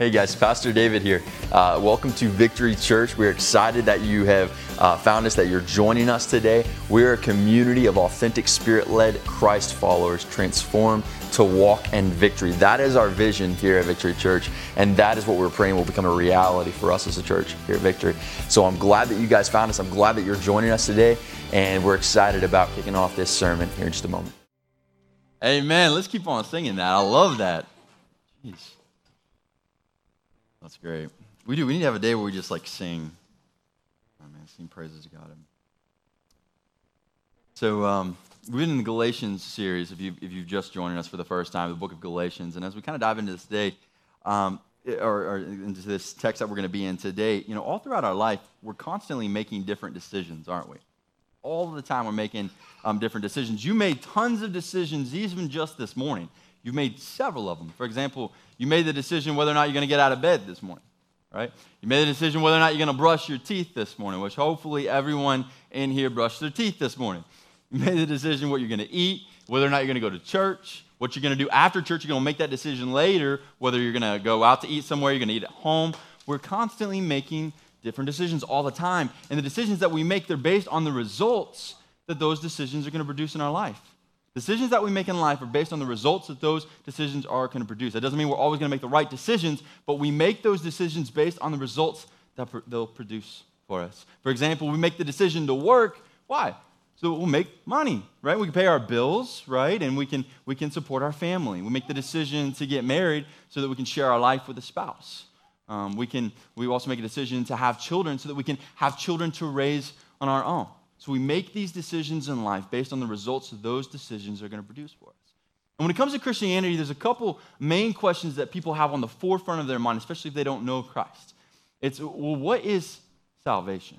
Hey guys, Pastor David here. Uh, welcome to Victory Church. We're excited that you have uh, found us, that you're joining us today. We're a community of authentic, spirit led Christ followers transformed to walk in victory. That is our vision here at Victory Church, and that is what we're praying will become a reality for us as a church here at Victory. So I'm glad that you guys found us. I'm glad that you're joining us today, and we're excited about kicking off this sermon here in just a moment. Amen. Let's keep on singing that. I love that. Jeez. That's great. We do. We need to have a day where we just like sing. Oh man, sing praises to God. So um, we've been in the Galatians series. If you if you've just joined us for the first time, the book of Galatians, and as we kind of dive into this day, um, or, or, into this text that we're going to be in today, you know, all throughout our life, we're constantly making different decisions, aren't we? All the time, we're making um, different decisions. You made tons of decisions, even just this morning. You've made several of them. For example, you made the decision whether or not you're going to get out of bed this morning, right? You made the decision whether or not you're going to brush your teeth this morning, which hopefully everyone in here brushed their teeth this morning. You made the decision what you're going to eat, whether or not you're going to go to church, what you're going to do after church. You're going to make that decision later, whether you're going to go out to eat somewhere, you're going to eat at home. We're constantly making different decisions all the time. And the decisions that we make, they're based on the results that those decisions are going to produce in our life. Decisions that we make in life are based on the results that those decisions are going to produce. That doesn't mean we're always going to make the right decisions, but we make those decisions based on the results that they'll produce for us. For example, we make the decision to work. Why? So we'll make money, right? We can pay our bills, right? And we can, we can support our family. We make the decision to get married so that we can share our life with a spouse. Um, we, can, we also make a decision to have children so that we can have children to raise on our own. So we make these decisions in life based on the results that those decisions are going to produce for us. And when it comes to Christianity, there's a couple main questions that people have on the forefront of their mind, especially if they don't know Christ. It's, well, what is salvation?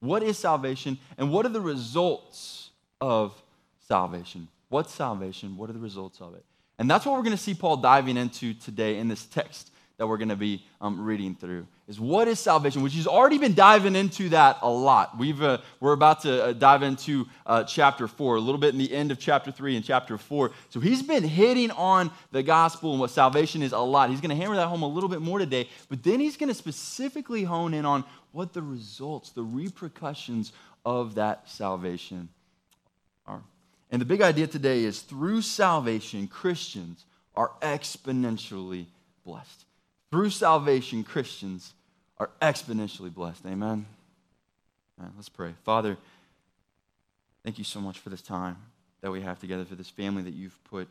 What is salvation? And what are the results of salvation? What's salvation? What are the results of it? And that's what we're going to see Paul diving into today in this text that we're going to be um, reading through is what is salvation which he's already been diving into that a lot. We've uh, we're about to uh, dive into uh, chapter 4 a little bit in the end of chapter 3 and chapter 4 so he's been hitting on the gospel and what salvation is a lot. He's going to hammer that home a little bit more today but then he's going to specifically hone in on what the results the repercussions of that salvation are. And the big idea today is through salvation christians are exponentially blessed through salvation, Christians are exponentially blessed. Amen? Let's pray. Father, thank you so much for this time that we have together, for this family that you've put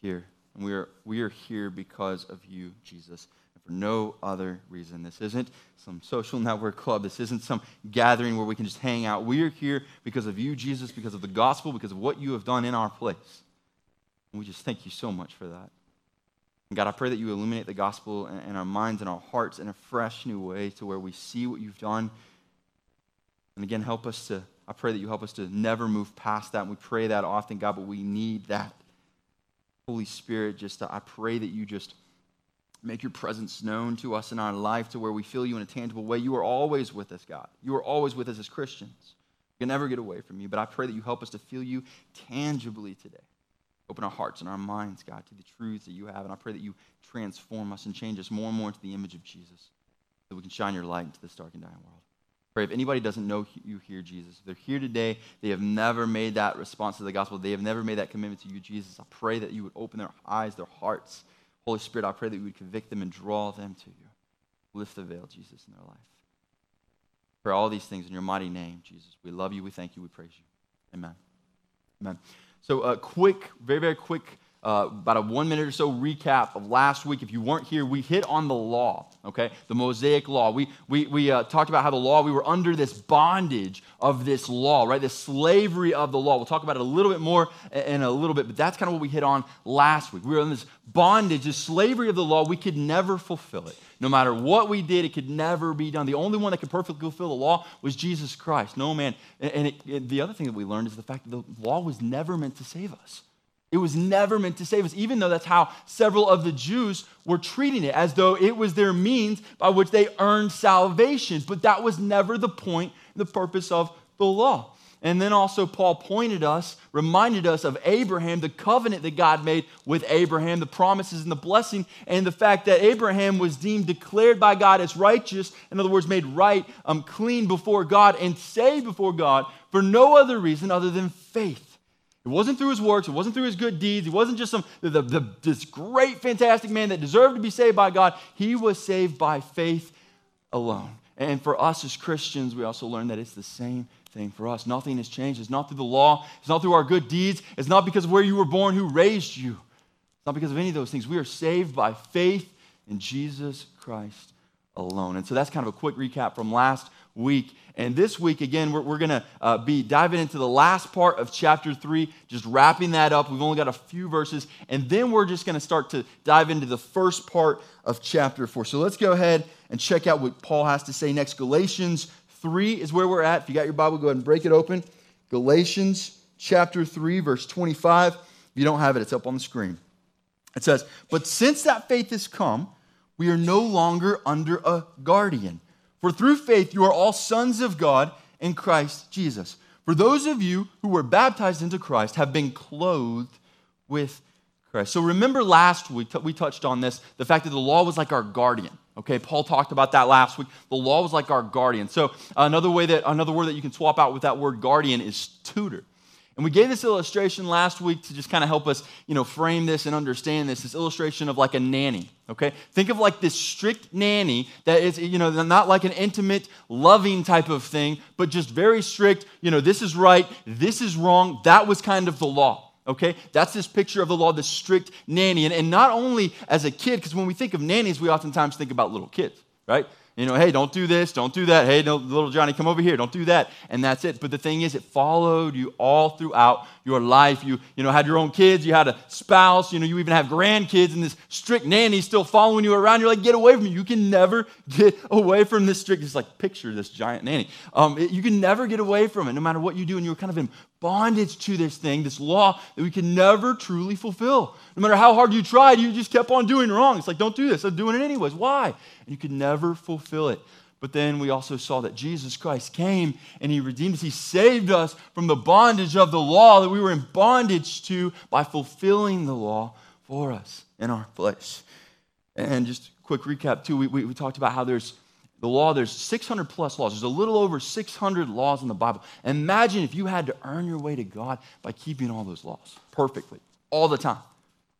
here. And we are, we are here because of you, Jesus, and for no other reason. This isn't some social network club. This isn't some gathering where we can just hang out. We are here because of you, Jesus, because of the gospel, because of what you have done in our place. And we just thank you so much for that. And God, I pray that you illuminate the gospel in our minds and our hearts in a fresh new way to where we see what you've done. And again, help us to, I pray that you help us to never move past that. And we pray that often, God, but we need that. Holy Spirit, just to, I pray that you just make your presence known to us in our life to where we feel you in a tangible way. You are always with us, God. You are always with us as Christians. We can never get away from you, but I pray that you help us to feel you tangibly today. Open our hearts and our minds, God, to the truths that you have. And I pray that you transform us and change us more and more into the image of Jesus, that we can shine your light into this dark and dying world. Pray if anybody doesn't know you here, Jesus, if they're here today, they have never made that response to the gospel, they have never made that commitment to you, Jesus. I pray that you would open their eyes, their hearts. Holy Spirit, I pray that you would convict them and draw them to you. Lift the veil, Jesus, in their life. Pray all these things in your mighty name, Jesus. We love you, we thank you, we praise you. Amen. Amen. So, a quick, very, very quick, uh, about a one minute or so recap of last week. If you weren't here, we hit on the law, okay? The Mosaic law. We, we, we uh, talked about how the law, we were under this bondage of this law, right? This slavery of the law. We'll talk about it a little bit more in a little bit, but that's kind of what we hit on last week. We were in this bondage, this slavery of the law. We could never fulfill it. No matter what we did, it could never be done. The only one that could perfectly fulfill the law was Jesus Christ. No man. And it, the other thing that we learned is the fact that the law was never meant to save us. It was never meant to save us, even though that's how several of the Jews were treating it, as though it was their means by which they earned salvation. But that was never the point, the purpose of the law. And then also, Paul pointed us, reminded us of Abraham, the covenant that God made with Abraham, the promises and the blessing, and the fact that Abraham was deemed declared by God as righteous, in other words, made right, um, clean before God, and saved before God for no other reason other than faith. It wasn't through his works, it wasn't through his good deeds, it wasn't just some the, the, this great, fantastic man that deserved to be saved by God. He was saved by faith alone. And for us as Christians, we also learn that it's the same thing for us. Nothing has changed. It's not through the law, it's not through our good deeds, it's not because of where you were born, who raised you. It's not because of any of those things. We are saved by faith in Jesus Christ alone. And so that's kind of a quick recap from last week. And this week, again, we're, we're going to uh, be diving into the last part of chapter three, just wrapping that up. We've only got a few verses. And then we're just going to start to dive into the first part of chapter four. So let's go ahead and check out what Paul has to say next. Galatians 3 is where we're at. If you got your Bible, go ahead and break it open. Galatians chapter 3, verse 25. If you don't have it, it's up on the screen. It says, But since that faith has come, we are no longer under a guardian. For through faith you are all sons of God in Christ Jesus. For those of you who were baptized into Christ have been clothed with Christ. So remember last week we touched on this the fact that the law was like our guardian. Okay, Paul talked about that last week. The law was like our guardian. So another way that another word that you can swap out with that word guardian is tutor. And we gave this illustration last week to just kind of help us, you know, frame this and understand this. This illustration of like a nanny, okay? Think of like this strict nanny that is, you know, not like an intimate, loving type of thing, but just very strict, you know, this is right, this is wrong. That was kind of the law. Okay, that's this picture of the law, the strict nanny. And, and not only as a kid, because when we think of nannies, we oftentimes think about little kids, right? You know, hey, don't do this, don't do that. Hey, no, little Johnny, come over here, don't do that. And that's it. But the thing is, it followed you all throughout your life. You, you know, had your own kids, you had a spouse, you know, you even have grandkids, and this strict nanny still following you around. You're like, get away from me. You can never get away from this strict. It's like, picture this giant nanny. Um, it, you can never get away from it, no matter what you do. And you're kind of in bondage to this thing, this law that we can never truly fulfill. No matter how hard you tried, you just kept on doing wrong. It's like, don't do this. I'm doing it anyways. Why? And you could never fulfill it. But then we also saw that Jesus Christ came and he redeemed us. He saved us from the bondage of the law that we were in bondage to by fulfilling the law for us in our place. And just quick recap, too, we, we, we talked about how there's the law, there's 600 plus laws. There's a little over 600 laws in the Bible. Imagine if you had to earn your way to God by keeping all those laws perfectly, all the time.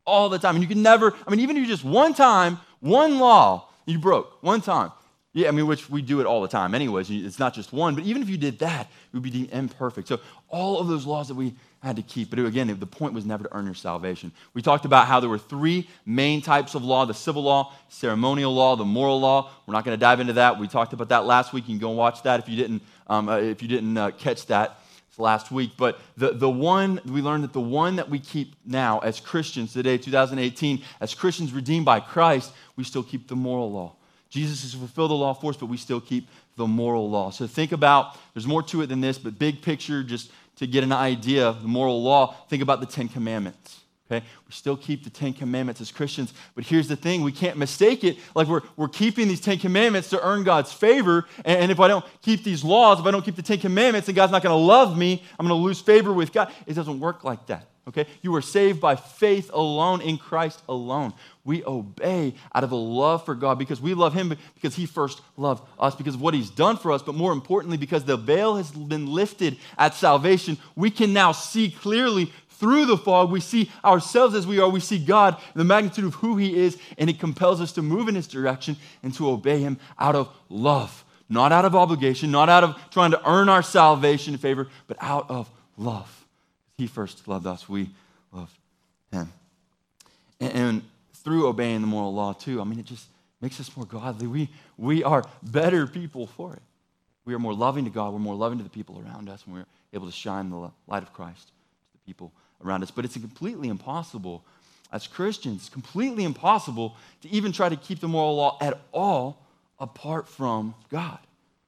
All the time. And you can never, I mean, even if you just one time, one law, you broke, one time. Yeah, I mean, which we do it all the time, anyways. It's not just one, but even if you did that, it would be imperfect. So, all of those laws that we had to keep, but again, the point was never to earn your salvation. We talked about how there were three main types of law the civil law, ceremonial law, the moral law. We're not going to dive into that. We talked about that last week. You can go and watch that if you didn't, um, uh, if you didn't uh, catch that last week. But the, the one, we learned that the one that we keep now as Christians today, 2018, as Christians redeemed by Christ, we still keep the moral law. Jesus has fulfilled the law for us, but we still keep the moral law. So think about, there's more to it than this, but big picture, just to get an idea of the moral law, think about the Ten Commandments. Okay? We still keep the Ten Commandments as Christians, but here's the thing we can't mistake it like we're, we're keeping these Ten Commandments to earn God's favor. And, and if I don't keep these laws, if I don't keep the Ten Commandments, then God's not going to love me, I'm going to lose favor with God. It doesn't work like that. Okay? You are saved by faith alone in Christ alone. We obey out of a love for God because we love Him because He first loved us, because of what He's done for us, but more importantly, because the veil has been lifted at salvation. We can now see clearly through the fog. We see ourselves as we are. We see God, the magnitude of who He is, and it compels us to move in His direction and to obey Him out of love. Not out of obligation, not out of trying to earn our salvation and favor, but out of love. He first loved us, we love him. And, and through obeying the moral law, too, I mean, it just makes us more godly. We, we are better people for it. We are more loving to God. We're more loving to the people around us, and we're able to shine the light of Christ to the people around us. But it's completely impossible, as Christians, completely impossible to even try to keep the moral law at all apart from God.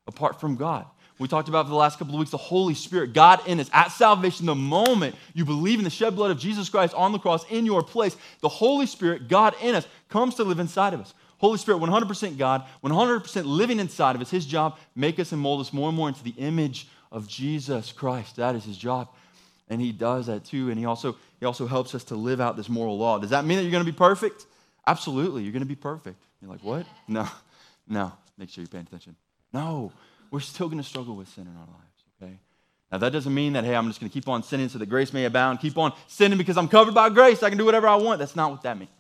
Apart from God. We talked about for the last couple of weeks the Holy Spirit, God in us. At salvation, the moment you believe in the shed blood of Jesus Christ on the cross in your place, the Holy Spirit, God in us, comes to live inside of us. Holy Spirit, 100% God, 100% living inside of us. His job, make us and mold us more and more into the image of Jesus Christ. That is his job. And he does that too. And he also, he also helps us to live out this moral law. Does that mean that you're going to be perfect? Absolutely. You're going to be perfect. You're like, what? No, no. Make sure you're paying attention. No, we're still going to struggle with sin in our lives, okay? Now, that doesn't mean that, hey, I'm just going to keep on sinning so that grace may abound. Keep on sinning because I'm covered by grace. I can do whatever I want. That's not what that means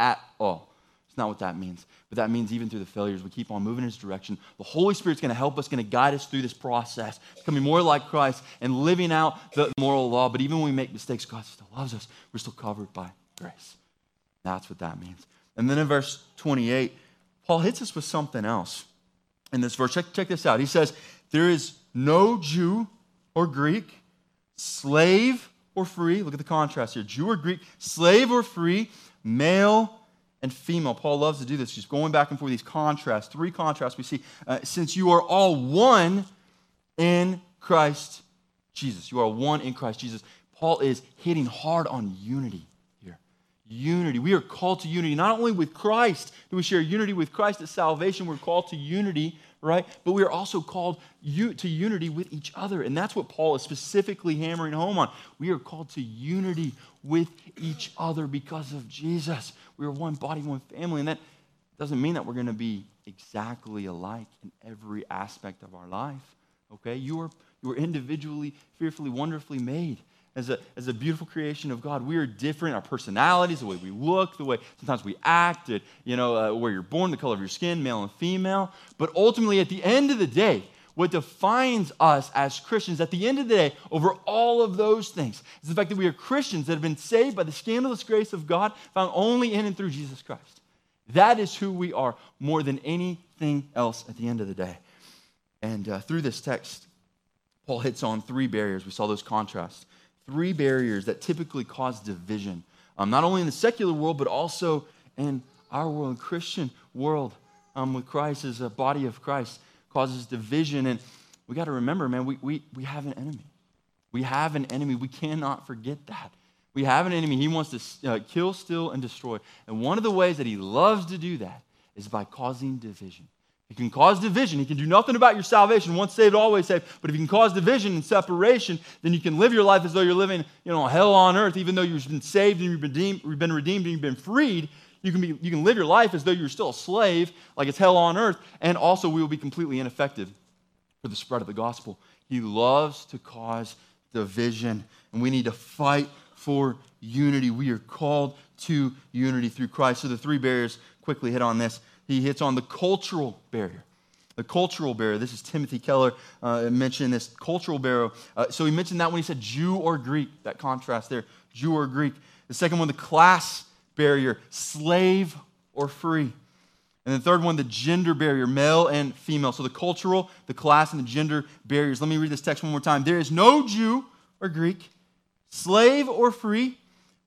at all. It's not what that means. But that means even through the failures, we keep on moving in His direction. The Holy Spirit's going to help us, going to guide us through this process, becoming more like Christ and living out the moral law. But even when we make mistakes, God still loves us. We're still covered by grace. That's what that means. And then in verse 28, Paul hits us with something else in this verse. Check, check this out. He says, There is no Jew or Greek, slave or free. Look at the contrast here Jew or Greek, slave or free, male and female. Paul loves to do this. He's going back and forth these contrasts, three contrasts we see. Uh, since you are all one in Christ Jesus, you are one in Christ Jesus. Paul is hitting hard on unity unity. We are called to unity, not only with Christ do we share unity with Christ at salvation, we're called to unity, right? But we are also called to unity with each other. And that's what Paul is specifically hammering home on. We are called to unity with each other because of Jesus. We are one body, one family. And that doesn't mean that we're going to be exactly alike in every aspect of our life, okay? You are, you are individually, fearfully, wonderfully made as a, as a beautiful creation of God. We are different. Our personalities, the way we look, the way sometimes we act, you know, uh, where you're born, the color of your skin, male and female. But ultimately, at the end of the day, what defines us as Christians at the end of the day, over all of those things, is the fact that we are Christians that have been saved by the scandalous grace of God, found only in and through Jesus Christ. That is who we are more than anything else at the end of the day. And uh, through this text, Paul hits on three barriers. We saw those contrasts three barriers that typically cause division, um, not only in the secular world, but also in our world, Christian world, um, with Christ as a body of Christ, causes division. And we got to remember, man, we, we, we have an enemy. We have an enemy. We cannot forget that. We have an enemy. He wants to uh, kill, steal, and destroy. And one of the ways that he loves to do that is by causing division. He can cause division. He can do nothing about your salvation. Once saved, always saved. But if you can cause division and separation, then you can live your life as though you're living, you know, hell on earth, even though you've been saved and you've been redeemed, you've been redeemed and you've been freed. You can, be, you can live your life as though you're still a slave, like it's hell on earth, and also we will be completely ineffective for the spread of the gospel. He loves to cause division, and we need to fight for unity. We are called to unity through Christ. So the three barriers, quickly hit on this he hits on the cultural barrier. The cultural barrier. This is Timothy Keller uh, mentioned this cultural barrier. Uh, so he mentioned that when he said Jew or Greek, that contrast there, Jew or Greek. The second one, the class barrier, slave or free. And the third one, the gender barrier, male and female. So the cultural, the class, and the gender barriers. Let me read this text one more time. There is no Jew or Greek, slave or free,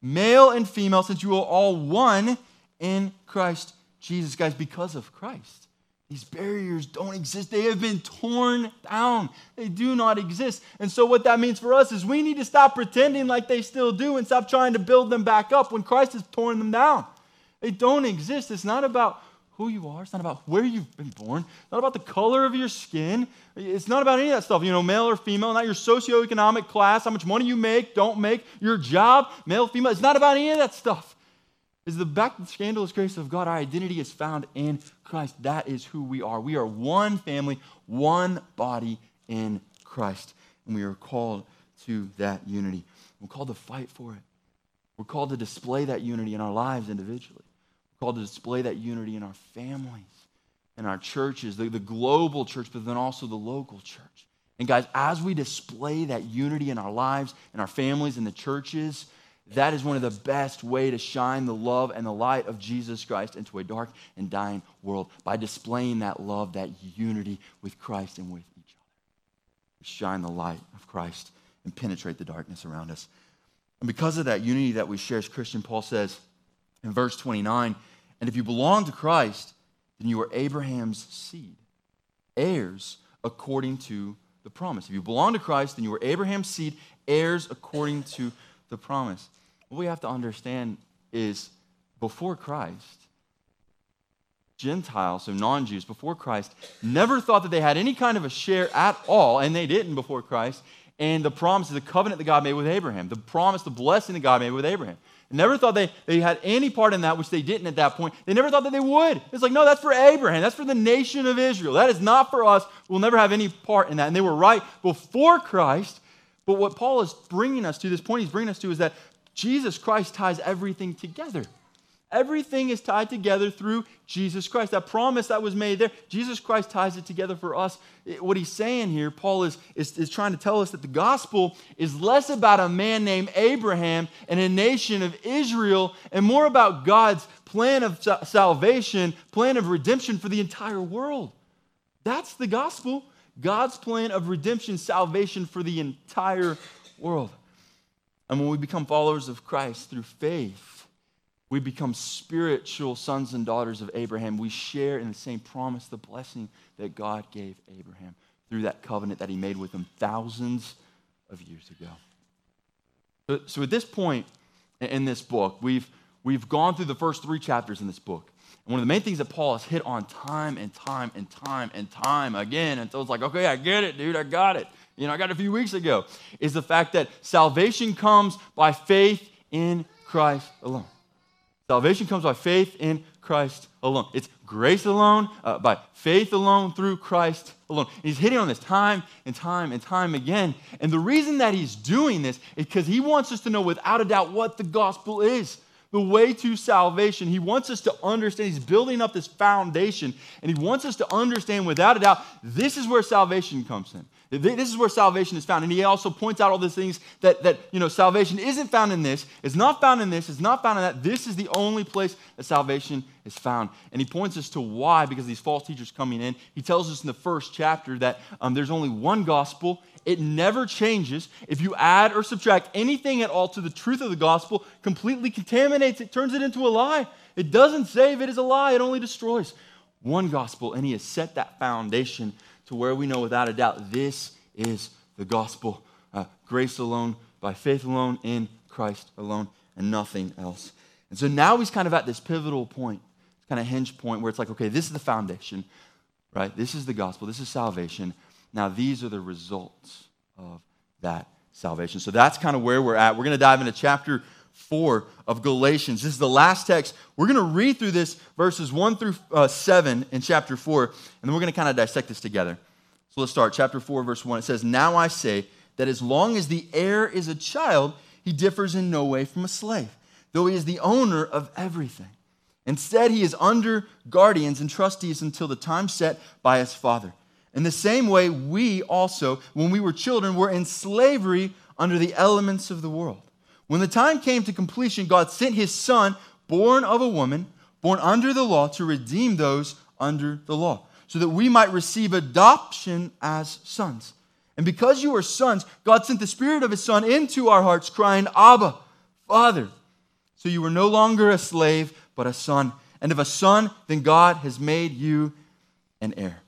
male and female, since you are all one in Christ Jesus, guys, because of Christ. These barriers don't exist. They have been torn down. They do not exist. And so, what that means for us is we need to stop pretending like they still do and stop trying to build them back up when Christ has torn them down. They don't exist. It's not about who you are. It's not about where you've been born. It's not about the color of your skin. It's not about any of that stuff, you know, male or female, not your socioeconomic class, how much money you make, don't make, your job, male, female. It's not about any of that stuff is the back scandalous grace of God. Our identity is found in Christ. That is who we are. We are one family, one body in Christ. And we are called to that unity. We're called to fight for it. We're called to display that unity in our lives individually. We're called to display that unity in our families, in our churches, the, the global church, but then also the local church. And guys, as we display that unity in our lives, in our families, in the churches, that is one of the best way to shine the love and the light of Jesus Christ into a dark and dying world by displaying that love, that unity with Christ and with each other. Shine the light of Christ and penetrate the darkness around us. And because of that unity that we share as Christian, Paul says in verse 29, and if you belong to Christ, then you are Abraham's seed, heirs according to the promise. If you belong to Christ, then you are Abraham's seed, heirs according to the promise. What we have to understand is before Christ, Gentiles, so non Jews, before Christ, never thought that they had any kind of a share at all, and they didn't before Christ, and the promise, is the covenant that God made with Abraham, the promise, the blessing that God made with Abraham. Never thought they, they had any part in that, which they didn't at that point. They never thought that they would. It's like, no, that's for Abraham. That's for the nation of Israel. That is not for us. We'll never have any part in that. And they were right before Christ. But what Paul is bringing us to, this point he's bringing us to, is that Jesus Christ ties everything together. Everything is tied together through Jesus Christ. That promise that was made there, Jesus Christ ties it together for us. What he's saying here, Paul is, is, is, trying to tell us that the gospel is less about a man named Abraham and a nation of Israel and more about God's plan of salvation, plan of redemption for the entire world. That's the gospel. God's plan of redemption, salvation for the entire world. And when we become followers of Christ through faith, we become spiritual sons and daughters of Abraham. We share in the same promise, the blessing that God gave Abraham through that covenant that he made with him thousands of years ago. So, at this point in this book, we've, we've gone through the first three chapters in this book. One of the main things that Paul has hit on time and time and time and time again until it's like, okay, I get it, dude, I got it. You know, I got it a few weeks ago, is the fact that salvation comes by faith in Christ alone. Salvation comes by faith in Christ alone. It's grace alone, uh, by faith alone, through Christ alone. And he's hitting on this time and time and time again. And the reason that he's doing this is because he wants us to know without a doubt what the gospel is the way to salvation. He wants us to understand, he's building up this foundation, and he wants us to understand without a doubt this is where salvation comes in. This is where salvation is found. And he also points out all these things that, that you know, salvation isn't found in this, it's not found in this, it's not found in that. This is the only place that salvation is found. And he points us to why, because these false teachers coming in. He tells us in the first chapter that um, there's only one gospel it never changes. If you add or subtract anything at all to the truth of the gospel, completely contaminates it, turns it into a lie. It doesn't save, it is a lie, it only destroys. One gospel, and he has set that foundation to where we know without a doubt this is the gospel. Uh, grace alone, by faith alone, in Christ alone, and nothing else. And so now he's kind of at this pivotal point, kind of hinge point where it's like, okay, this is the foundation, right? This is the gospel, this is salvation. Now, these are the results of that salvation. So that's kind of where we're at. We're going to dive into chapter 4 of Galatians. This is the last text. We're going to read through this verses 1 through uh, 7 in chapter 4, and then we're going to kind of dissect this together. So let's start. Chapter 4, verse 1. It says, Now I say that as long as the heir is a child, he differs in no way from a slave, though he is the owner of everything. Instead, he is under guardians and trustees until the time set by his father. In the same way, we also, when we were children, were in slavery under the elements of the world. When the time came to completion, God sent his son, born of a woman, born under the law, to redeem those under the law, so that we might receive adoption as sons. And because you are sons, God sent the Spirit of his Son into our hearts, crying, Abba, Father. So you are no longer a slave, but a son. And if a son, then God has made you an heir.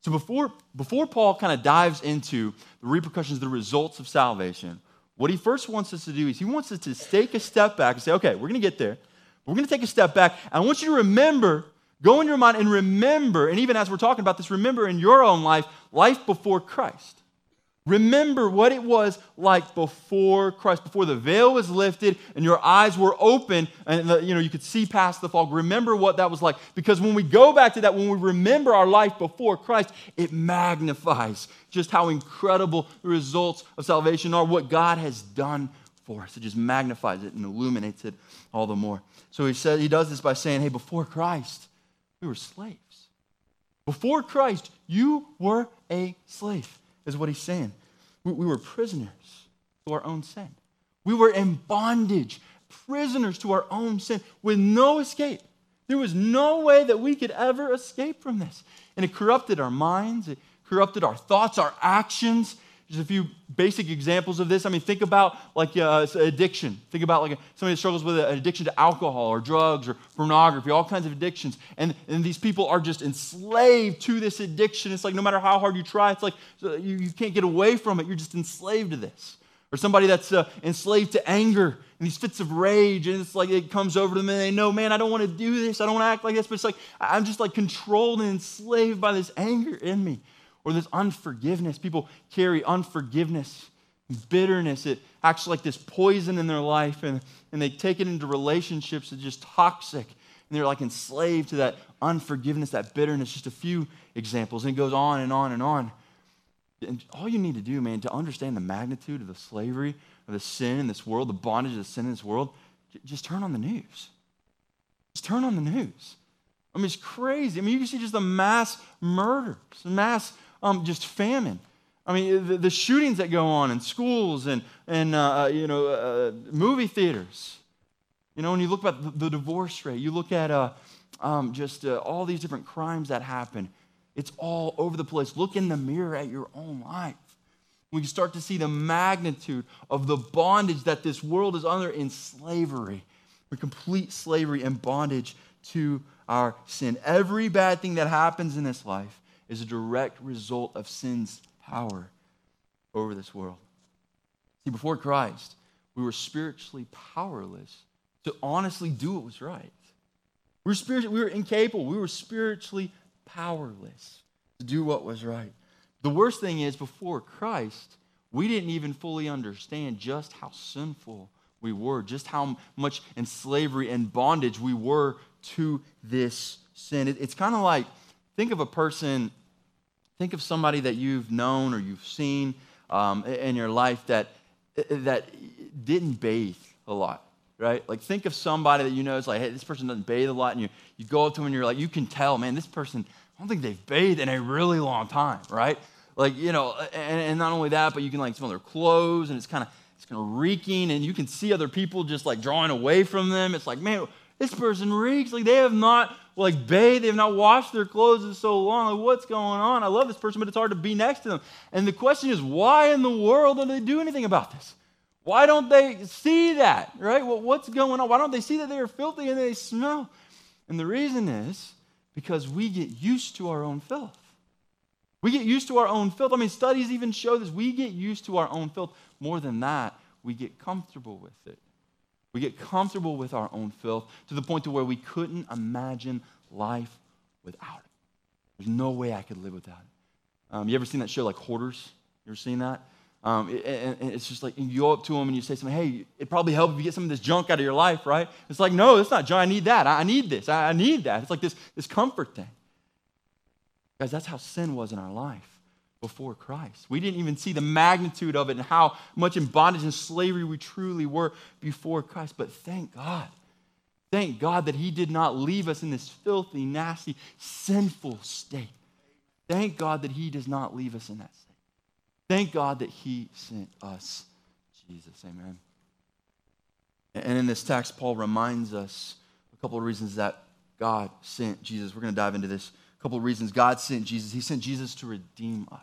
So before, before Paul kind of dives into the repercussions, the results of salvation, what he first wants us to do is he wants us to take a step back and say, okay, we're going to get there. We're going to take a step back. And I want you to remember, go in your mind and remember, and even as we're talking about this, remember in your own life, life before Christ. Remember what it was like before Christ, before the veil was lifted and your eyes were open and you know you could see past the fog. Remember what that was like because when we go back to that when we remember our life before Christ, it magnifies just how incredible the results of salvation are, what God has done for us. It just magnifies it and illuminates it all the more. So he said he does this by saying, "Hey, before Christ, we were slaves. Before Christ, you were a slave." Is what he's saying. We, we were prisoners to our own sin. We were in bondage, prisoners to our own sin with no escape. There was no way that we could ever escape from this. And it corrupted our minds, it corrupted our thoughts, our actions, just a few basic examples of this. I mean, think about like uh, addiction. Think about like somebody that struggles with an addiction to alcohol or drugs or pornography, all kinds of addictions. And, and these people are just enslaved to this addiction. It's like no matter how hard you try, it's like you, you can't get away from it. You're just enslaved to this. Or somebody that's uh, enslaved to anger and these fits of rage, and it's like it comes over them and they know, man, I don't want to do this. I don't want to act like this. But it's like I'm just like controlled and enslaved by this anger in me or this unforgiveness. People carry unforgiveness, bitterness. It acts like this poison in their life, and, and they take it into relationships that are just toxic. And they're like enslaved to that unforgiveness, that bitterness. Just a few examples. And it goes on and on and on. And all you need to do, man, to understand the magnitude of the slavery of the sin in this world, the bondage of the sin in this world, just turn on the news. Just turn on the news. I mean, it's crazy. I mean, you can see just the mass murders, mass um, just famine. I mean, the, the, shootings that go on in schools and, and uh, uh, you know, uh, movie theaters. You know, when you look at the, the divorce rate, you look at uh, um, just uh, all these different crimes that happen. It's all over the place. Look in the mirror at your own life. We can start to see the magnitude of the bondage that this world is under in slavery, the complete slavery and bondage to our sin. Every bad thing that happens in this life is a direct result of sin's power over this world. See, before Christ, we were spiritually powerless to honestly do what was right. We were, spiritually, we were incapable. We were spiritually powerless to do what was right. The worst thing is, before Christ, we didn't even fully understand just how sinful we were, just how much in slavery and bondage we were to this sin. It, it's kind of like think of a person, think of somebody that you've known or you've seen um, in your life that, that didn't bathe a lot right? Like think of somebody that you know is like, hey, this person doesn't bathe a lot, and you, you go up to them and you're like, you can tell, man, this person, I don't think they've bathed in a really long time, right? Like, you know, and, and not only that, but you can like smell their clothes and it's kind of it's kind of reeking, and you can see other people just like drawing away from them. It's like, man, this person reeks. Like they have not like bathed, they have not washed their clothes in so long. Like, what's going on? I love this person, but it's hard to be next to them. And the question is, why in the world don't they do anything about this? Why don't they see that, right? Well, what's going on? Why don't they see that they are filthy and they smell? And the reason is because we get used to our own filth. We get used to our own filth. I mean, studies even show this. We get used to our own filth. More than that, we get comfortable with it. We get comfortable with our own filth to the point to where we couldn't imagine life without it. There's no way I could live without it. Um, you ever seen that show like Hoarders? You ever seen that? Um, it, and it's just like you go up to them and you say something, hey, it probably help if you get some of this junk out of your life, right? It's like, no, it's not junk. I need that. I need this. I need that. It's like this, this comfort thing. Guys, that's how sin was in our life before Christ. We didn't even see the magnitude of it and how much in bondage and slavery we truly were before Christ. But thank God. Thank God that He did not leave us in this filthy, nasty, sinful state. Thank God that He does not leave us in that state. Thank God that He sent us Jesus. Amen. And in this text, Paul reminds us a couple of reasons that God sent Jesus. We're going to dive into this. A couple of reasons God sent Jesus. He sent Jesus to redeem us.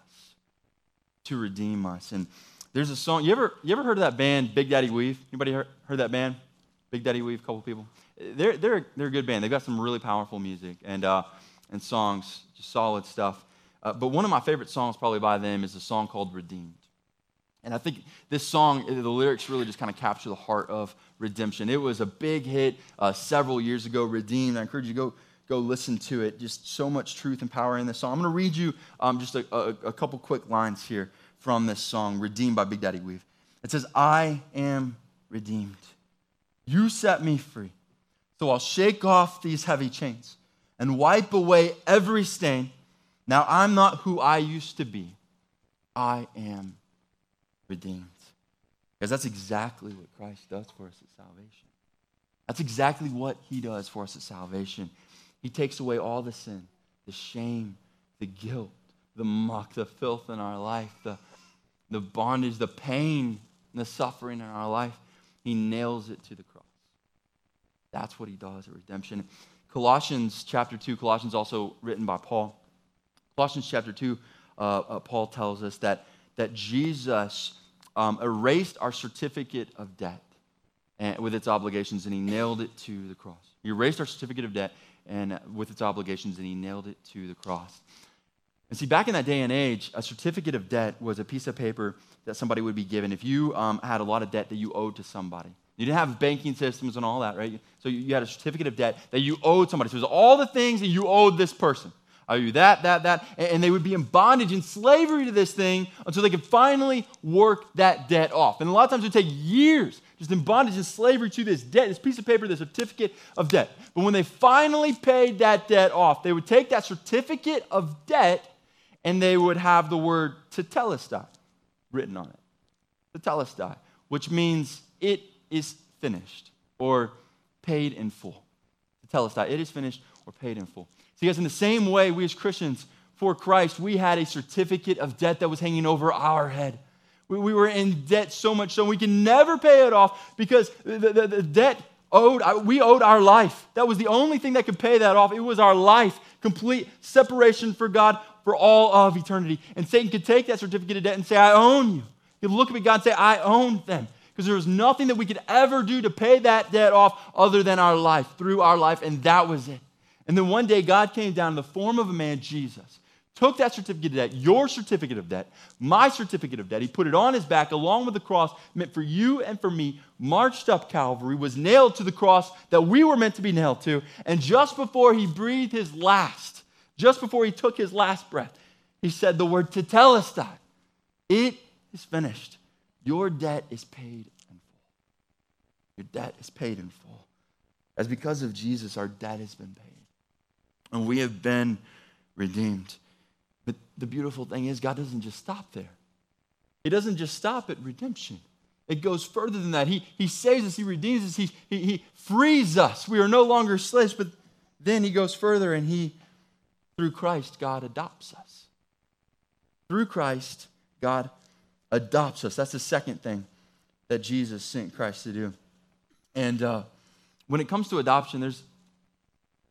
To redeem us. And there's a song. You ever, you ever heard of that band, Big Daddy Weave? Anybody heard, heard that band? Big Daddy Weave, a couple people. They're, they're, they're a good band. They've got some really powerful music and, uh, and songs, just solid stuff. Uh, but one of my favorite songs, probably by them, is a song called Redeemed. And I think this song, the lyrics really just kind of capture the heart of redemption. It was a big hit uh, several years ago, Redeemed. I encourage you to go, go listen to it. Just so much truth and power in this song. I'm going to read you um, just a, a, a couple quick lines here from this song, Redeemed by Big Daddy Weave. It says, I am redeemed. You set me free. So I'll shake off these heavy chains and wipe away every stain now, I'm not who I used to be. I am redeemed. Because that's exactly what Christ does for us at salvation. That's exactly what he does for us at salvation. He takes away all the sin, the shame, the guilt, the muck, the filth in our life, the, the bondage, the pain, the suffering in our life. He nails it to the cross. That's what he does at redemption. Colossians chapter 2, Colossians also written by Paul. Colossians chapter 2, uh, uh, Paul tells us that, that Jesus um, erased our certificate of debt and, with its obligations and he nailed it to the cross. He erased our certificate of debt and with its obligations and he nailed it to the cross. And see, back in that day and age, a certificate of debt was a piece of paper that somebody would be given if you um, had a lot of debt that you owed to somebody. You didn't have banking systems and all that, right? So you had a certificate of debt that you owed somebody. So it was all the things that you owed this person. Are you that, that, that? And they would be in bondage and slavery to this thing until they could finally work that debt off. And a lot of times it would take years just in bondage and slavery to this debt, this piece of paper, this certificate of debt. But when they finally paid that debt off, they would take that certificate of debt and they would have the word tetelestai written on it. Tetelestai, which means it is finished or paid in full. Tetelestai, it is finished or paid in full. See, guys, in the same way, we as Christians, for Christ, we had a certificate of debt that was hanging over our head. We, we were in debt so much so we can never pay it off because the, the, the debt owed, we owed our life. That was the only thing that could pay that off. It was our life, complete separation for God for all of eternity. And Satan could take that certificate of debt and say, I own you. He could look at God and say, I own them. Because there was nothing that we could ever do to pay that debt off other than our life, through our life, and that was it. And then one day, God came down in the form of a man, Jesus, took that certificate of debt, your certificate of debt, my certificate of debt. He put it on his back along with the cross meant for you and for me, marched up Calvary, was nailed to the cross that we were meant to be nailed to. And just before he breathed his last, just before he took his last breath, he said the word to tetelestai. It is finished. Your debt is paid in full. Your debt is paid in full. As because of Jesus, our debt has been paid and we have been redeemed. The beautiful thing is, God doesn't just stop there. He doesn't just stop at redemption. It goes further than that. He, he saves us, He redeems us, he, he, he frees us. We are no longer slaves, but then He goes further and He, through Christ, God adopts us. Through Christ, God adopts us. That's the second thing that Jesus sent Christ to do. And uh, when it comes to adoption, there's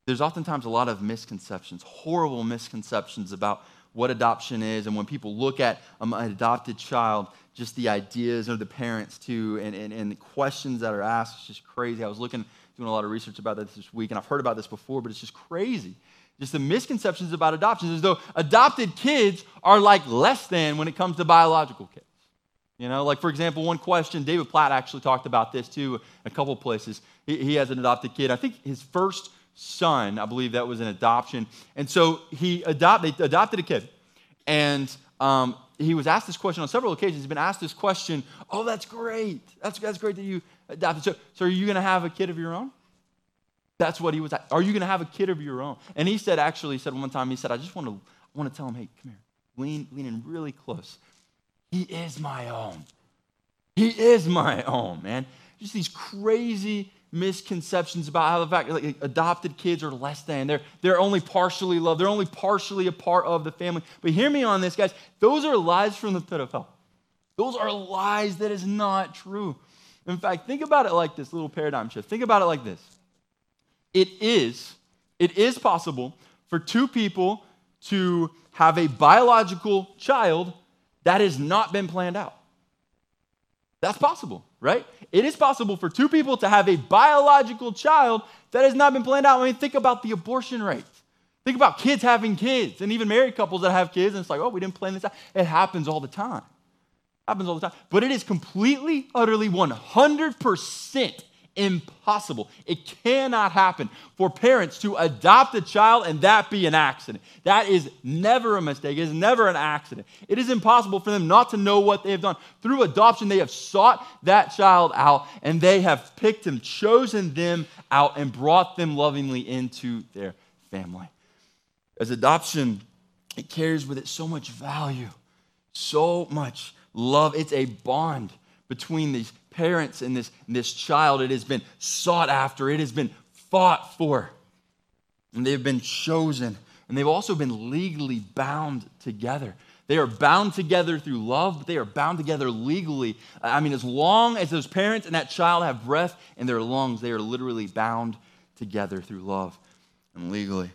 there's oftentimes a lot of misconceptions, horrible misconceptions about what adoption is. And when people look at um, an adopted child, just the ideas of the parents, too, and, and, and the questions that are asked, it's just crazy. I was looking, doing a lot of research about this this week, and I've heard about this before, but it's just crazy. Just the misconceptions about adoption, as though adopted kids are like less than when it comes to biological kids. You know, like for example, one question, David Platt actually talked about this too, a couple places. He, he has an adopted kid. I think his first son. I believe that was an adoption. And so he adopt, they adopted a kid. And um, he was asked this question on several occasions. He's been asked this question Oh, that's great. That's, that's great that you adopted. So, so are you going to have a kid of your own? That's what he was. Are you going to have a kid of your own? And he said, actually, he said one time, he said, I just want to, I want to tell him, hey, come here. Lean, lean in really close. He is my own. He is my own, man. Just these crazy misconceptions about how the fact like, adopted kids are less than. They're, they're only partially loved. They're only partially a part of the family. But hear me on this, guys. Those are lies from the pit of hell. Those are lies that is not true. In fact, think about it like this little paradigm shift. Think about it like this. It is, it is possible for two people to have a biological child that has not been planned out. That's possible, right? It is possible for two people to have a biological child that has not been planned out. I mean, think about the abortion rate. Think about kids having kids and even married couples that have kids, and it's like, oh, we didn't plan this out. It happens all the time. It happens all the time. But it is completely, utterly, 100% impossible. It cannot happen for parents to adopt a child and that be an accident. That is never a mistake. It is never an accident. It is impossible for them not to know what they have done. Through adoption, they have sought that child out and they have picked them, chosen them out, and brought them lovingly into their family. As adoption, it carries with it so much value, so much love. It's a bond between these parents and this, this child. It has been sought after, it has been fought for. And they've been chosen. And they've also been legally bound together. They are bound together through love, but they are bound together legally. I mean, as long as those parents and that child have breath in their lungs, they are literally bound together through love and legally.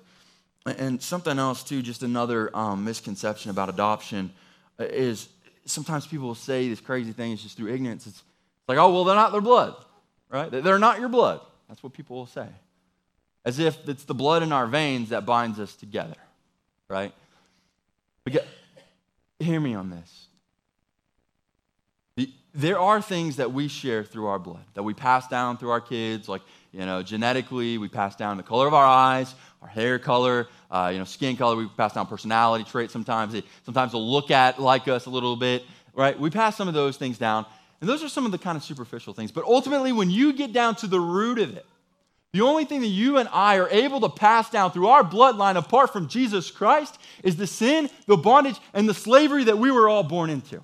And something else, too, just another um, misconception about adoption uh, is sometimes people will say this crazy thing is just through ignorance. It's like, oh, well, they're not their blood, right? They're not your blood. That's what people will say. As if it's the blood in our veins that binds us together, right? Because, hear me on this. The, there are things that we share through our blood, that we pass down through our kids, like, you know, genetically, we pass down the color of our eyes, our hair color, uh, you know, skin color. We pass down personality traits sometimes. They, sometimes they'll look at like us a little bit, right? We pass some of those things down. And those are some of the kind of superficial things. But ultimately, when you get down to the root of it, the only thing that you and I are able to pass down through our bloodline apart from Jesus Christ is the sin, the bondage, and the slavery that we were all born into.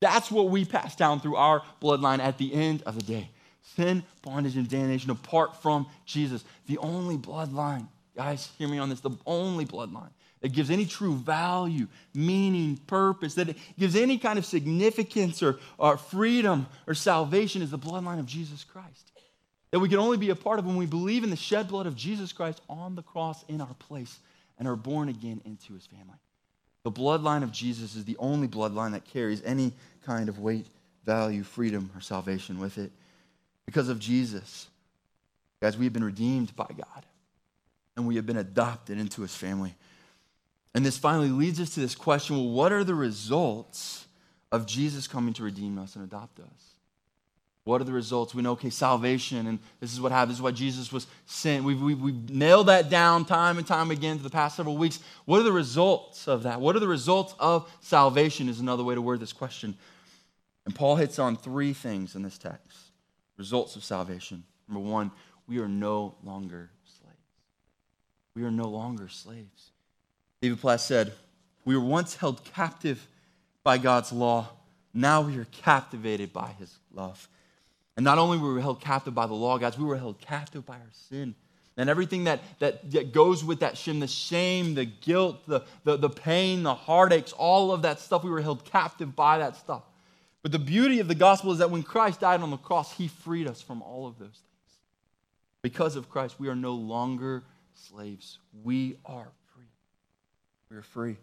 That's what we pass down through our bloodline at the end of the day. Sin, bondage, and damnation apart from Jesus. The only bloodline, guys, hear me on this, the only bloodline that gives any true value, meaning, purpose, that it gives any kind of significance or, or freedom or salvation is the bloodline of Jesus Christ. That we can only be a part of when we believe in the shed blood of Jesus Christ on the cross in our place and are born again into his family. The bloodline of Jesus is the only bloodline that carries any kind of weight, value, freedom, or salvation with it. Because of Jesus, guys, we have been redeemed by God and we have been adopted into his family. And this finally leads us to this question well, what are the results of Jesus coming to redeem us and adopt us? What are the results? We know, okay, salvation, and this is what happened. This is why Jesus was sent. We've, we've, we've nailed that down time and time again for the past several weeks. What are the results of that? What are the results of salvation? Is another way to word this question. And Paul hits on three things in this text results of salvation. Number one, we are no longer slaves. We are no longer slaves. David Platt said, We were once held captive by God's law. Now we are captivated by his love. And not only were we held captive by the law, guys, we were held captive by our sin. And everything that, that, that goes with that sin the shame, the guilt, the, the, the pain, the heartaches, all of that stuff, we were held captive by that stuff. But the beauty of the gospel is that when Christ died on the cross, he freed us from all of those things. Because of Christ, we are no longer slaves. We are we are free.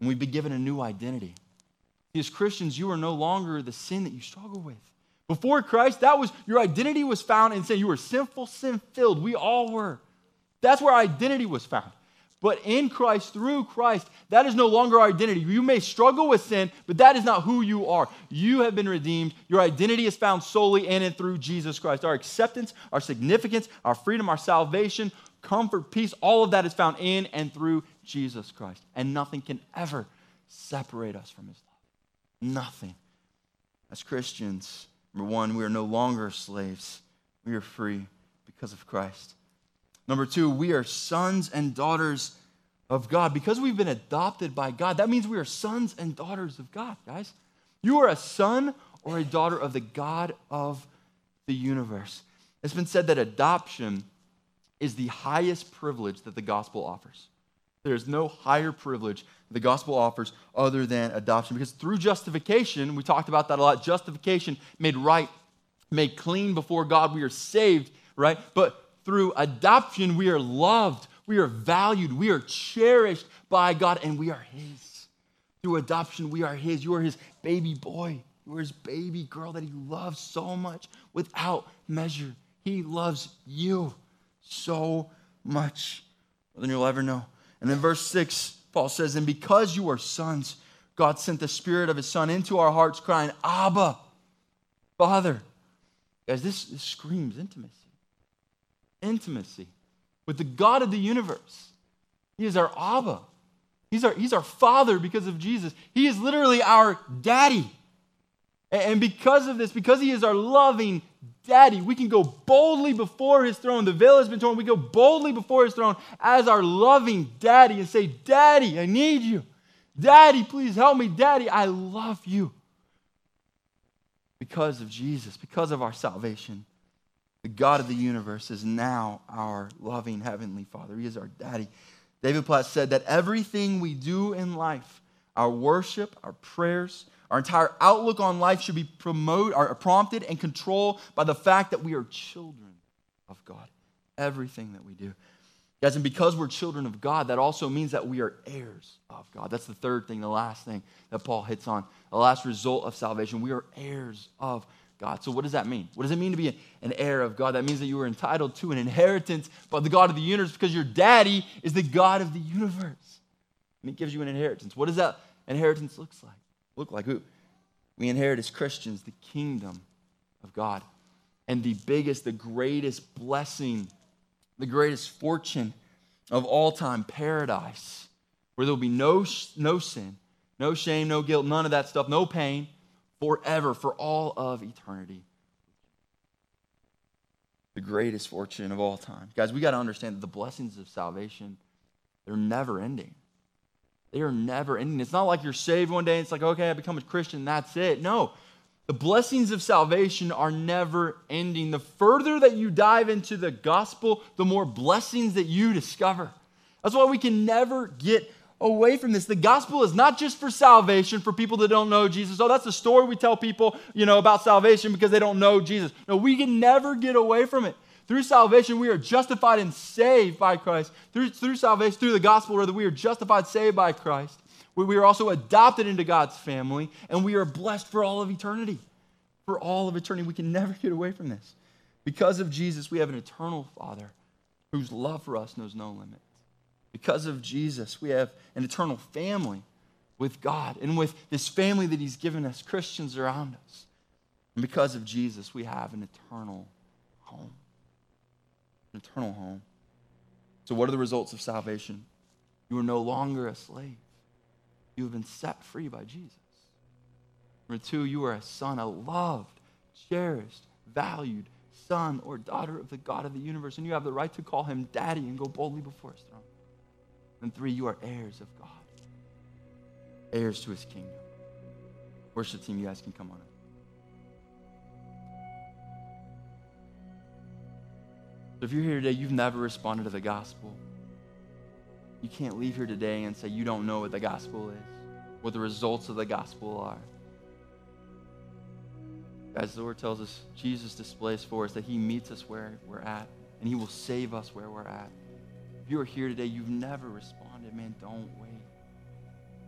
And we've been given a new identity. As Christians, you are no longer the sin that you struggle with. Before Christ, that was your identity was found in sin. You were sinful, sin filled. We all were. That's where identity was found. But in Christ, through Christ, that is no longer our identity. You may struggle with sin, but that is not who you are. You have been redeemed. Your identity is found solely in and through Jesus Christ. Our acceptance, our significance, our freedom, our salvation, comfort, peace, all of that is found in and through Jesus Christ. And nothing can ever separate us from his love. Nothing. As Christians, number one, we are no longer slaves, we are free because of Christ. Number two, we are sons and daughters of God. Because we've been adopted by God, that means we are sons and daughters of God, guys. You are a son or a daughter of the God of the universe. It's been said that adoption is the highest privilege that the gospel offers. There's no higher privilege the gospel offers other than adoption. Because through justification, we talked about that a lot, justification made right, made clean before God, we are saved, right? But through adoption, we are loved, we are valued, we are cherished by God, and we are His. Through adoption, we are His. You are His baby boy. You are His baby girl that He loves so much without measure. He loves you so much more than you'll ever know. And then verse 6, Paul says, And because you are sons, God sent the Spirit of His Son into our hearts, crying, Abba, Father. Guys, this, this screams intimacy. Intimacy with the God of the universe. He is our Abba. He's our, he's our Father because of Jesus. He is literally our daddy. And because of this, because He is our loving daddy, we can go boldly before his throne. The veil has been torn. We go boldly before his throne as our loving daddy and say, Daddy, I need you. Daddy, please help me. Daddy, I love you. Because of Jesus, because of our salvation, the God of the universe is now our loving heavenly Father. He is our daddy. David Platt said that everything we do in life, our worship, our prayers, our entire outlook on life should be promoted, or prompted and controlled by the fact that we are children of God. Everything that we do. Guys, and because we're children of God, that also means that we are heirs of God. That's the third thing, the last thing that Paul hits on. The last result of salvation. We are heirs of God. So, what does that mean? What does it mean to be an heir of God? That means that you are entitled to an inheritance by the God of the universe because your daddy is the God of the universe. and he gives you an inheritance. What does that inheritance looks like? Look like who? We inherit as Christians the kingdom of God. And the biggest, the greatest blessing, the greatest fortune of all time, paradise, where there'll be no, no sin, no shame, no guilt, none of that stuff, no pain, forever, for all of eternity. The greatest fortune of all time. Guys, we got to understand that the blessings of salvation, they're never ending. They are never ending. It's not like you're saved one day and it's like, okay, I become a Christian, that's it. No. The blessings of salvation are never ending. The further that you dive into the gospel, the more blessings that you discover. That's why we can never get away from this. The gospel is not just for salvation for people that don't know Jesus. Oh, that's the story we tell people, you know, about salvation because they don't know Jesus. No, we can never get away from it. Through salvation, we are justified and saved by Christ. Through, through salvation, through the gospel, rather, we are justified, saved by Christ. We, we are also adopted into God's family, and we are blessed for all of eternity. For all of eternity. We can never get away from this. Because of Jesus, we have an eternal Father whose love for us knows no limits. Because of Jesus, we have an eternal family with God and with this family that He's given us, Christians around us. And because of Jesus, we have an eternal home. An eternal home. So, what are the results of salvation? You are no longer a slave, you have been set free by Jesus. Number two, you are a son, a loved, cherished, valued son or daughter of the God of the universe, and you have the right to call him daddy and go boldly before his throne. And three, you are heirs of God, heirs to his kingdom. Worship team, you guys can come on So if you're here today, you've never responded to the gospel. You can't leave here today and say you don't know what the gospel is, what the results of the gospel are. Guys, the Lord tells us, Jesus displays for us that He meets us where we're at, and He will save us where we're at. If you are here today, you've never responded, man, don't wait.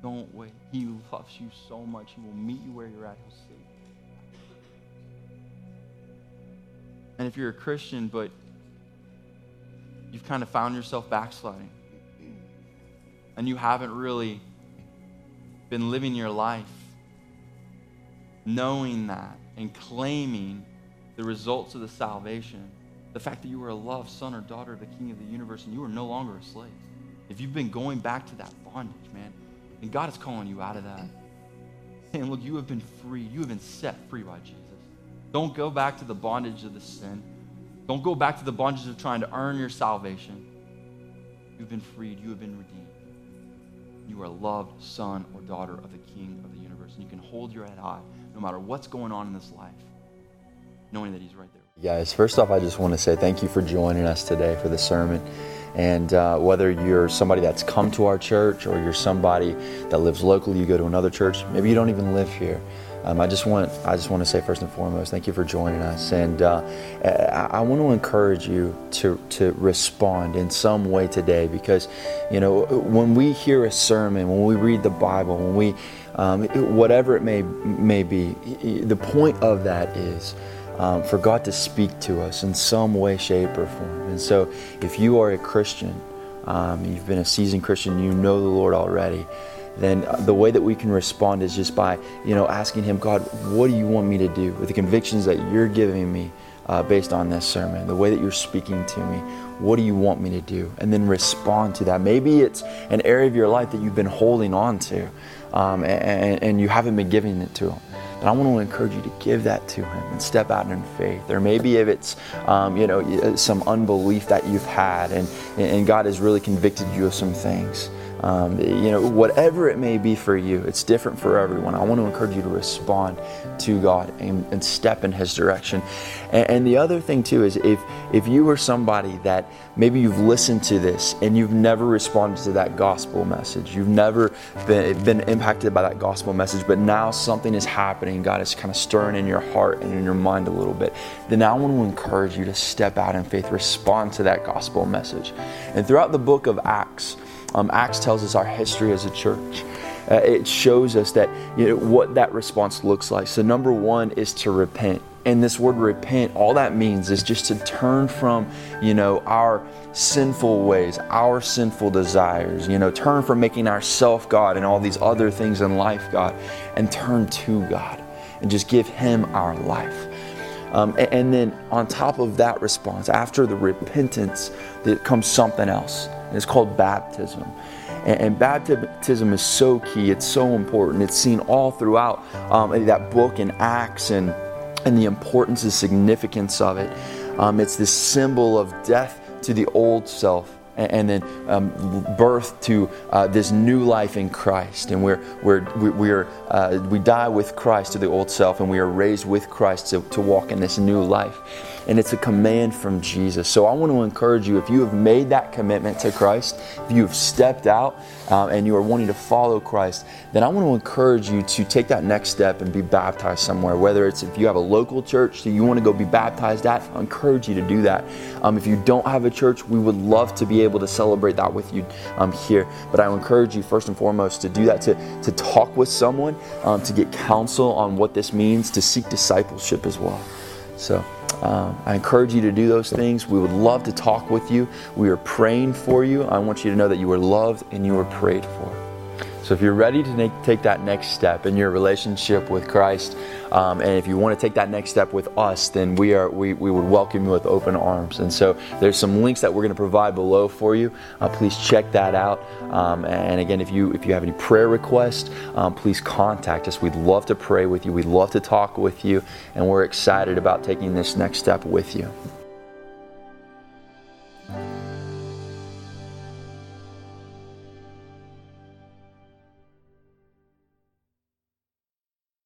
Don't wait. He loves you so much. He will meet you where you're at. He'll save you. And if you're a Christian, but you've kind of found yourself backsliding, and you haven't really been living your life knowing that and claiming the results of the salvation, the fact that you are a loved son or daughter of the King of the universe and you are no longer a slave. If you've been going back to that bondage, man, and God is calling you out of that, saying, Look, you have been free. You have been set free by Jesus. Don't go back to the bondage of the sin. Don't go back to the bondage of trying to earn your salvation. You've been freed. You have been redeemed. You are a loved son or daughter of the King of the universe. And you can hold your head high no matter what's going on in this life, knowing that He's right there. Guys, first off, I just want to say thank you for joining us today for the sermon. And uh, whether you're somebody that's come to our church or you're somebody that lives locally, you go to another church, maybe you don't even live here. Um, I just want I just want to say first and foremost, thank you for joining us, and uh, I, I, want to encourage you to to respond in some way today because, you know, when we hear a sermon, when we read the Bible, when we um, whatever it may may be, the point of that is um, for God to speak to us in some way, shape, or form. And so, if you are a Christian, um, you've been a seasoned Christian, you know the Lord already, then the way that we can respond is just by, you know, asking Him, God, what do you want me to do with the convictions that you're giving me uh, based on this sermon, the way that you're speaking to me? What do you want me to do? And then respond to that. Maybe it's an area of your life that you've been holding on to um, and, and you haven't been giving it to Him. And I want to encourage you to give that to Him and step out in faith. Or maybe if it's, um, you know, uh, some unbelief that you've had and, and God has really convicted you of some things. Um, you know, whatever it may be for you, it's different for everyone. I want to encourage you to respond to God and, and step in His direction. And, and, the other thing too is if if you are somebody that maybe you've listened to this and you've never responded to that gospel message, you've never been, been impacted by that gospel message, but now something is happening, God is kind of stirring in your heart and in your mind a little bit, then I want to encourage you to step out in faith, respond to that gospel message. And throughout the book of Acts, um, Acts tells us our history as a church. Uh, it shows us that you know what that response looks like. So number one is to repent. And this word repent, all that means is just to turn from, you know, our sinful ways, our sinful desires, you know, turn from making ourself God and all these other things in life God, and turn to God and just give Him our life. Um, and, and, then on top of that response, after the repentance, there comes something else. And it's called baptism. And, and, baptism is so key. It's so important. It's seen all throughout um, that book in Acts and and the importance and significance of it. Um, it's this symbol of death to the old self and then um, birth to uh, this new life in Christ. And we're, we're, we're, uh, we die with Christ to the old self, and we are raised with Christ to, to walk in this new life and it's a command from Jesus. So I want to encourage you if you have made that commitment to Christ, if you have stepped out uh, and you are wanting to follow Christ, then I want to encourage you to take that next step and be baptized somewhere. Whether it's if you have a local church that you want to go be baptized at, I encourage you to do that. Um, if you don't have a church, we would love to be able to celebrate that with you um, here. But I encourage you first and foremost to do that, to, to talk with someone, um, to get counsel on what this means, to seek discipleship as well. So, um, I encourage you to do those things. We would love to talk with you. We are praying for you. I want you to know that you are loved and you are prayed for. So if you're ready to make, take that next step in your relationship with Christ, um, and if you want to take that next step with us, then we are we, we would welcome you with open arms. And so there's some links that we're going to provide below for you. Uh, please check that out. Um, and again, if you if you have any prayer requests, um, please contact us. We'd love to pray with you. We'd love to talk with you, and we're excited about taking this next step with you.